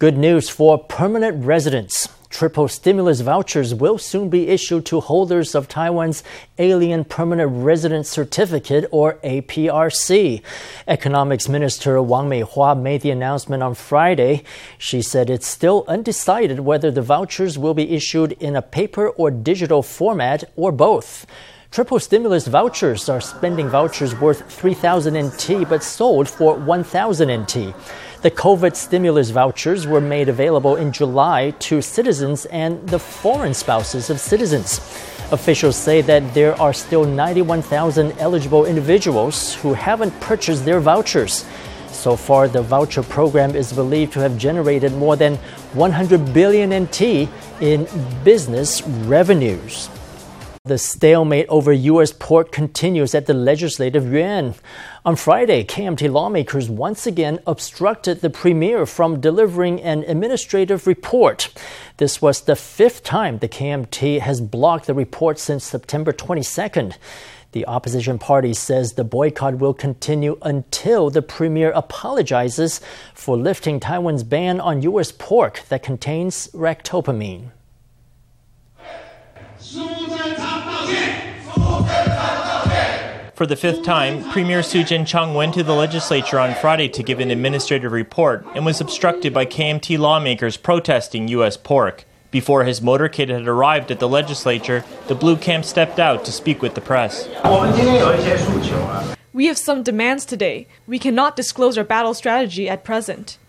Good news for permanent residents. Triple stimulus vouchers will soon be issued to holders of Taiwan's Alien Permanent Resident Certificate, or APRC. Economics Minister Wang Meihua made the announcement on Friday. She said it's still undecided whether the vouchers will be issued in a paper or digital format or both. Triple stimulus vouchers are spending vouchers worth 3,000 NT but sold for 1,000 NT. The COVID stimulus vouchers were made available in July to citizens and the foreign spouses of citizens. Officials say that there are still 91,000 eligible individuals who haven't purchased their vouchers. So far, the voucher program is believed to have generated more than 100 billion NT in business revenues. The stalemate over U.S. pork continues at the Legislative Yuan. On Friday, KMT lawmakers once again obstructed the premier from delivering an administrative report. This was the fifth time the KMT has blocked the report since September 22nd. The opposition party says the boycott will continue until the premier apologizes for lifting Taiwan's ban on U.S. pork that contains ractopamine. For the fifth time, Premier Su Tseng-chang went to the legislature on Friday to give an administrative report and was obstructed by KMT lawmakers protesting U.S. pork. Before his motorcade had arrived at the legislature, the blue camp stepped out to speak with the press. We have some demands today. We cannot disclose our battle strategy at present.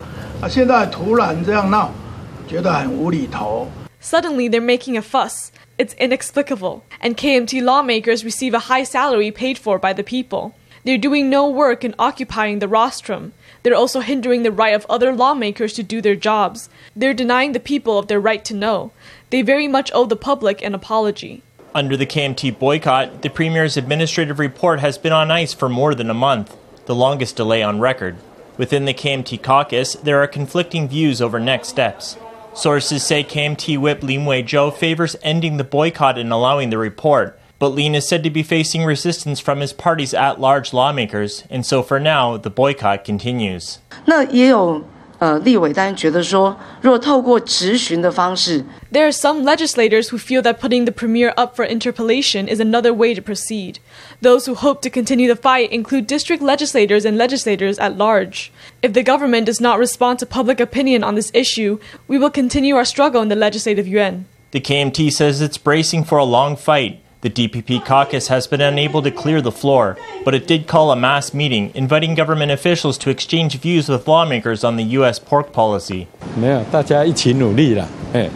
Suddenly, they're making a fuss. It's inexplicable. And KMT lawmakers receive a high salary paid for by the people. They're doing no work in occupying the rostrum. They're also hindering the right of other lawmakers to do their jobs. They're denying the people of their right to know. They very much owe the public an apology. Under the KMT boycott, the Premier's administrative report has been on ice for more than a month, the longest delay on record. Within the KMT caucus, there are conflicting views over next steps. Sources say KMT whip Lin Wei-zhou favors ending the boycott and allowing the report, but Lin is said to be facing resistance from his party's at-large lawmakers, and so for now, the boycott continues. 那也有 呃立委单觉得说，若透过质询的方式 There are some legislators who feel that putting the premier up for interpellation is another way to proceed. Those who hope to continue the fight include district legislators and legislators at large. If the government does not respond to public opinion on this issue, we will continue our struggle in the legislative yuan. The KMT says it's bracing for a long fight. The DPP caucus has been unable to clear the floor, but it did call a mass meeting, inviting government officials to exchange views with lawmakers on the U.S. pork policy. 没有，大家一起努力了，哎，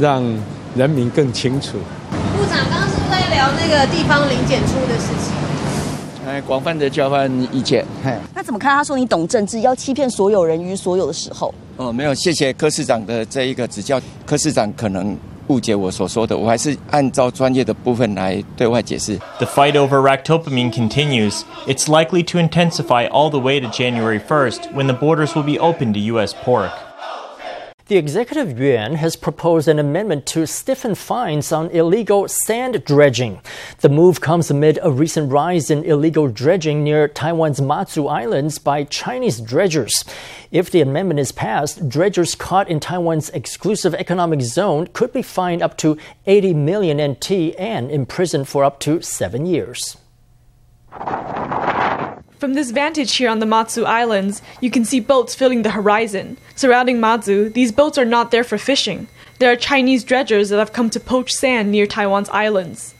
让人民更清楚。部长刚刚是不是在聊那个地方零检出的事情？哎，广泛的交换意见。嘿，那怎么看？他说你懂政治，要欺骗所有人于所有的时候。哦，没有，谢谢柯市长的这一个指教。柯市长可能 误解我所说的，我还是按照专业的部分来对外解释。 The fight over ractopamine continues. It's likely to intensify all the way to January 1st, when the borders will be open to U.S. pork. The executive yuan has proposed an amendment to stiffen fines on illegal sand dredging. The move comes amid a recent rise in illegal dredging near Taiwan's Matsu Islands by Chinese dredgers. If the amendment is passed, dredgers caught in Taiwan's exclusive economic zone could be fined up to 80 million NT and imprisoned for up to seven years. From this vantage here on the Matsu Islands, you can see boats filling the horizon. Surrounding Matsu, these boats are not there for fishing. There are Chinese dredgers that have come to poach sand near Taiwan's islands.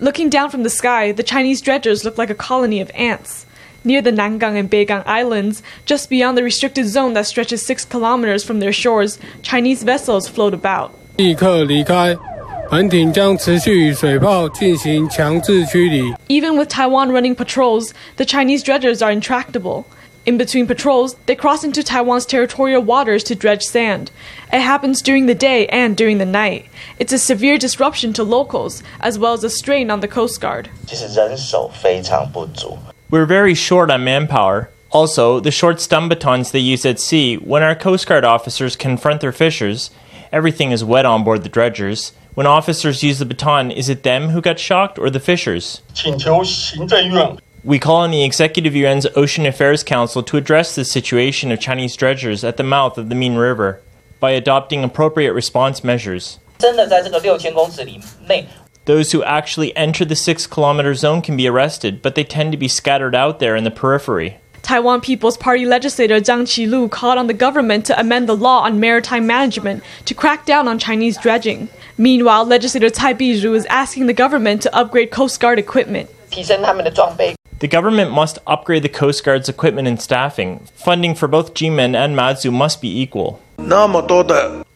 Looking down from the sky, the Chinese dredgers look like a colony of ants. Near the Nangan and Beigan Islands, just beyond the restricted zone that stretches six kilometers from their shores, Chinese vessels float about. 立刻离开。本艇将持续与水炮进行强制驱离。 Even with Taiwan running patrols, the Chinese dredgers are intractable. In between patrols, they cross into Taiwan's territorial waters to dredge sand. It happens during the day and during the night. It's a severe disruption to locals, as well as a strain on the Coast Guard. 其实人手非常不足。 We're very short on manpower. Also, the short stun batons they use at sea, when our Coast Guard officers confront their fishers, everything is wet on board the dredgers. When officers use the baton, is it them who got shocked or the fishers? We call on the Executive Yuan's Ocean Affairs Council to address the situation of Chinese dredgers at the mouth of the Min River by adopting appropriate response measures. Those who actually enter the six kilometer zone can be arrested, but they tend to be scattered out there in the periphery. Taiwan People's Party legislator Zhang Qilu called on the government to amend the law on maritime management to crack down on Chinese dredging. Meanwhile, legislator Cai Bizhu is asking the government to upgrade Coast Guard equipment. The government must upgrade the Coast Guard's equipment and staffing. Funding for both Jinmen and Mazu must be equal.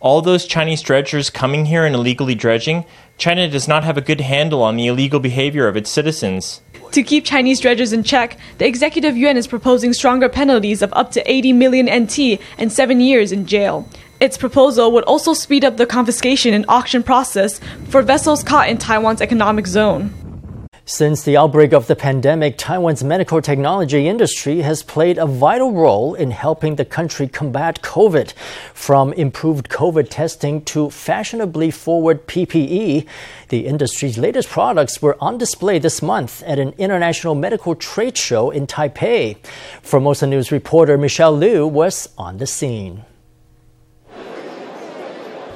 All those Chinese dredgers coming here and illegally dredging, China does not have a good handle on the illegal behavior of its citizens. To keep Chinese dredgers in check, the executive yuan is proposing stronger penalties of up to 80 million NT and seven years in jail. Its proposal would also speed up the confiscation and auction process for vessels caught in Taiwan's economic zone. Since the outbreak of the pandemic, Taiwan's medical technology industry has played a vital role in helping the country combat COVID. From improved COVID testing to fashionably forward PPE, the industry's latest products were on display this month at an international medical trade show in Taipei. Formosa News reporter Michelle Liu was on the scene.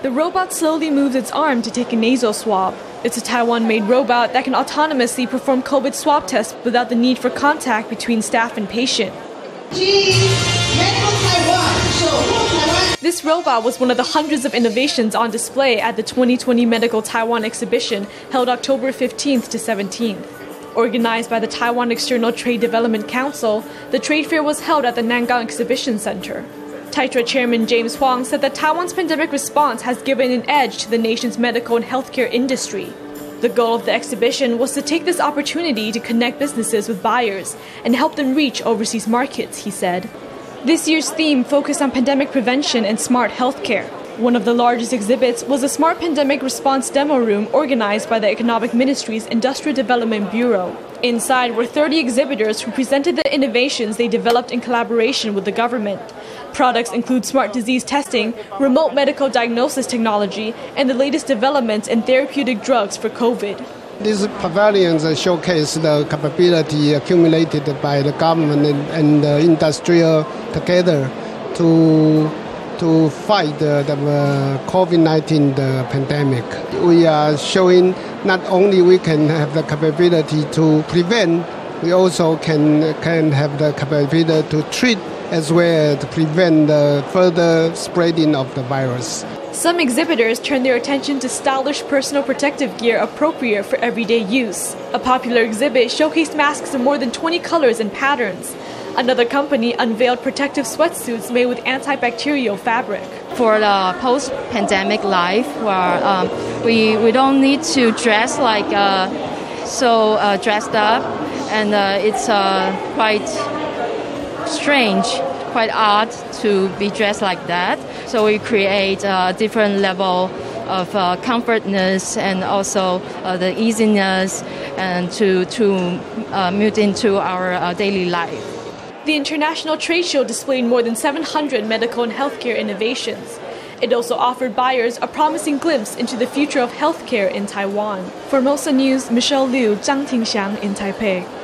The robot slowly moves its arm to take a nasal swab. It's a Taiwan made robot that can autonomously perform COVID swab tests without the need for contact between staff and patient. This robot was one of the hundreds of innovations on display at the 2020 Medical Taiwan exhibition held October 15th to 17th. Organized by the Taiwan External Trade Development Council, the trade fair was held at the Nangang Exhibition Center. TAITRA Chairman James Huang said that Taiwan's pandemic response has given an edge to the nation's medical and healthcare industry. The goal of the exhibition was to take this opportunity to connect businesses with buyers and help them reach overseas markets, he said. This year's theme focused on pandemic prevention and smart healthcare. One of the largest exhibits was a smart pandemic response demo room organized by the Economic Ministry's Industrial Development Bureau. Inside were 30 exhibitors who presented the innovations they developed in collaboration with the government. Products include smart disease testing, remote medical diagnosis technology, and the latest developments in therapeutic drugs for COVID. These pavilions showcase the capability accumulated by the government and, the industrial together to to fight the, the uh, COVID-19 pandemic. We are showing not only we can have the capability to prevent, we also can can have the capability to treat as well to prevent the further spreading of the virus. Some exhibitors turn their attention to stylish personal protective gear appropriate for everyday use. A popular exhibit showcased masks in more than 20 colors and patterns. Another company unveiled protective sweatsuits made with antibacterial fabric. For the post pandemic life, where um, we, we don't need to dress like uh, so uh, dressed up, and uh, it's uh, quite strange, quite odd to be dressed like that. So we create a different level of uh, comfortness and also uh, the easiness and to, to uh, move into our uh, daily life. The international trade show displayed more than 700 medical and healthcare innovations. It also offered buyers a promising glimpse into the future of healthcare in Taiwan. Formosa News, Michelle Liu, Zhang Tingxiang in Taipei.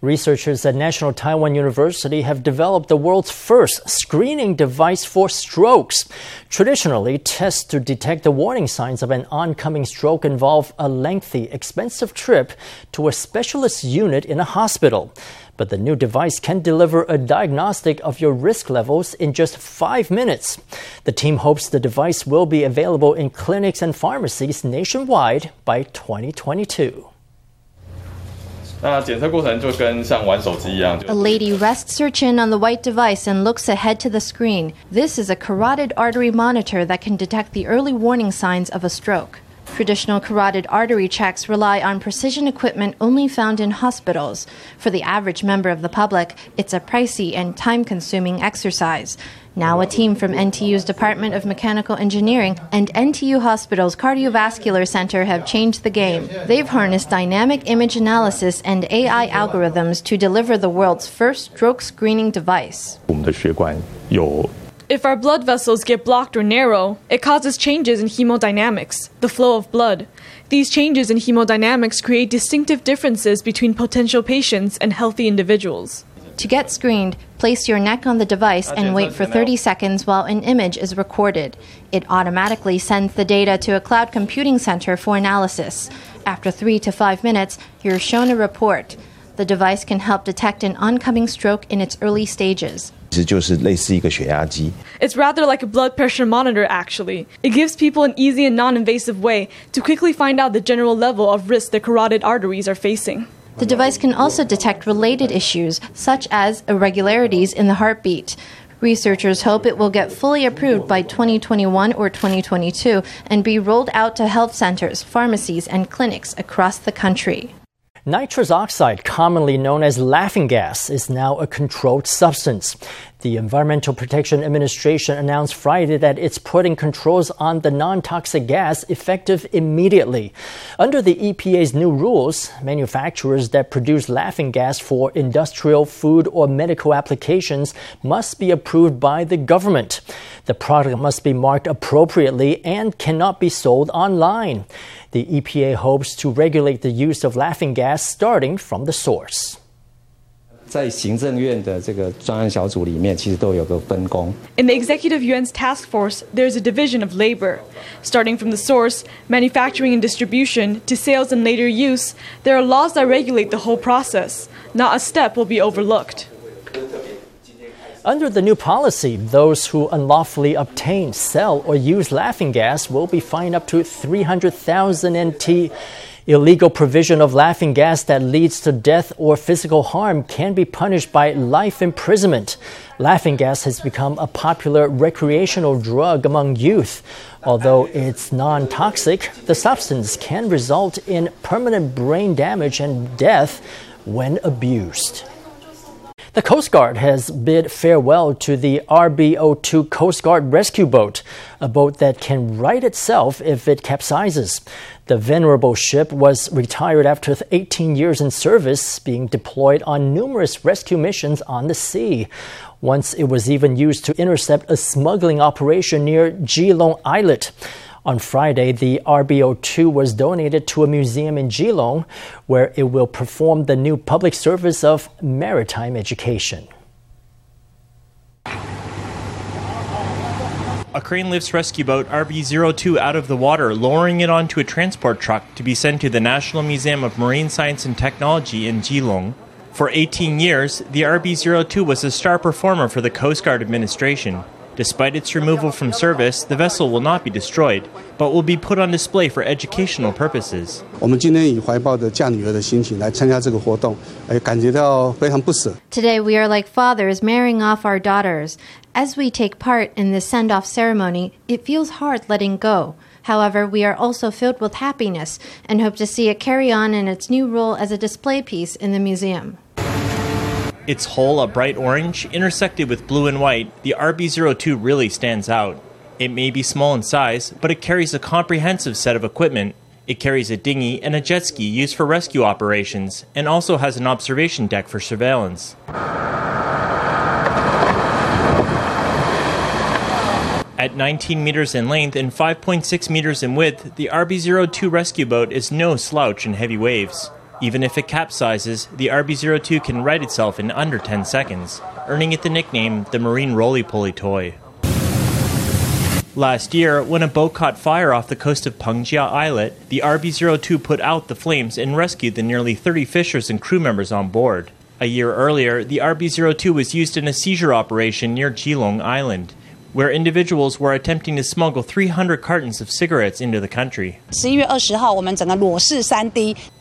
Researchers at National Taiwan University have developed the world's first screening device for strokes. Traditionally, tests to detect the warning signs of an oncoming stroke involve a lengthy, expensive trip to a specialist unit in a hospital. But the new device can deliver a diagnostic of your risk levels in just five minutes. The team hopes the device will be available in clinics and pharmacies nationwide by 2022. A lady rests her chin on the white device and looks ahead to the screen. This is a carotid artery monitor that can detect the early warning signs of a stroke. Traditional carotid artery checks rely on precision equipment only found in hospitals. For the average member of the public, it's a pricey and time consuming exercise. Now, a team from NTU's Department of Mechanical Engineering and NTU Hospital's Cardiovascular Center have changed the game. They've harnessed dynamic image analysis and AI algorithms to deliver the world's first stroke screening device. If our blood vessels get blocked or narrow, it causes changes in hemodynamics, the flow of blood. These changes in hemodynamics create distinctive differences between potential patients and healthy individuals. To get screened, place your neck on the device and wait for 30 seconds while an image is recorded. It automatically sends the data to a cloud computing center for analysis. After three to five minutes, you're shown a report. The device can help detect an oncoming stroke in its early stages. It's rather like a blood pressure monitor, actually. It gives people an easy and non invasive way to quickly find out the general level of risk their carotid arteries are facing. The device can also detect related issues, such as irregularities in the heartbeat. Researchers hope it will get fully approved by 2021 or 2022 and be rolled out to health centers, pharmacies, and clinics across the country. Nitrous oxide, commonly known as laughing gas, is now a controlled substance. The Environmental Protection Administration announced Friday that it's putting controls on the non toxic gas effective immediately. Under the EPA's new rules, manufacturers that produce laughing gas for industrial, food, or medical applications must be approved by the government. The product must be marked appropriately and cannot be sold online. The EPA hopes to regulate the use of laughing gas starting from the source. 在行政院的这个专案小组里面，其实都有个分工。 In the Executive Yuan's task force, there's a division of labor. Starting from the source, manufacturing and distribution, to sales and later use, there are laws that regulate the whole process. Not a step will be overlooked. Under the new policy, those who unlawfully obtain, sell, or use laughing gas will be fined up to 300,000 NT. Illegal provision of laughing gas that leads to death or physical harm can be punished by life imprisonment. Laughing gas has become a popular recreational drug among youth. Although it's non toxic, the substance can result in permanent brain damage and death when abused. The Coast Guard has bid farewell to the RB02 Coast Guard rescue boat, a boat that can right itself if it capsizes. The venerable ship was retired after 18 years in service, being deployed on numerous rescue missions on the sea. Once it was even used to intercept a smuggling operation near Keelung Islet. On Friday, the RB02 was donated to a museum in Keelung, where it will perform the new public service of maritime education. A crane lifts rescue boat RB02 out of the water, lowering it onto a transport truck to be sent to the National Museum of Marine Science and Technology in Keelung. For 18 years, the RB02 was a star performer for the Coast Guard administration. Despite its removal from service, the vessel will not be destroyed, but will be put on display for educational purposes. 我们今天以怀抱着嫁女儿的心情来参加这个活动，哎，感觉到非常不舍。 Today, we are like fathers marrying off our daughters. As we take part in this send off ceremony, it feels hard letting go. However, we are also filled with happiness and hope to see it carry on in its new role as a display piece in the museum. Its hull a bright orange, intersected with blue and white, the RB02 really stands out. It may be small in size, but it carries a comprehensive set of equipment. It carries a dinghy and a jet ski used for rescue operations, and also has an observation deck for surveillance. At 19 meters in length and 5.6 meters in width, the RB02 rescue boat is no slouch in heavy waves. Even if it capsizes, the RB02 can right itself in under 10 seconds, earning it the nickname the Marine Roly Poly Toy. Last year, when a boat caught fire off the coast of Pengjia Islet, the RB02 put out the flames and rescued the nearly 30 fishers and crew members on board. A year earlier, the RB02 was used in a seizure operation near Keelung Island, where individuals were attempting to smuggle 300 cartons of cigarettes into the country.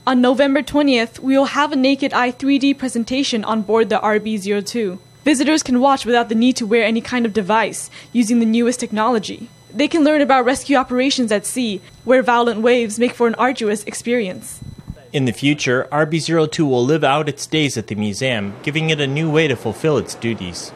On November 20th, we will have a Naked Eye 3D presentation on board the RB02. Visitors can watch without the need to wear any kind of device using the newest technology. They can learn about rescue operations at sea, where violent waves make for an arduous experience. In the future, RB02 will live out its days at the museum, giving it a new way to fulfill its duties.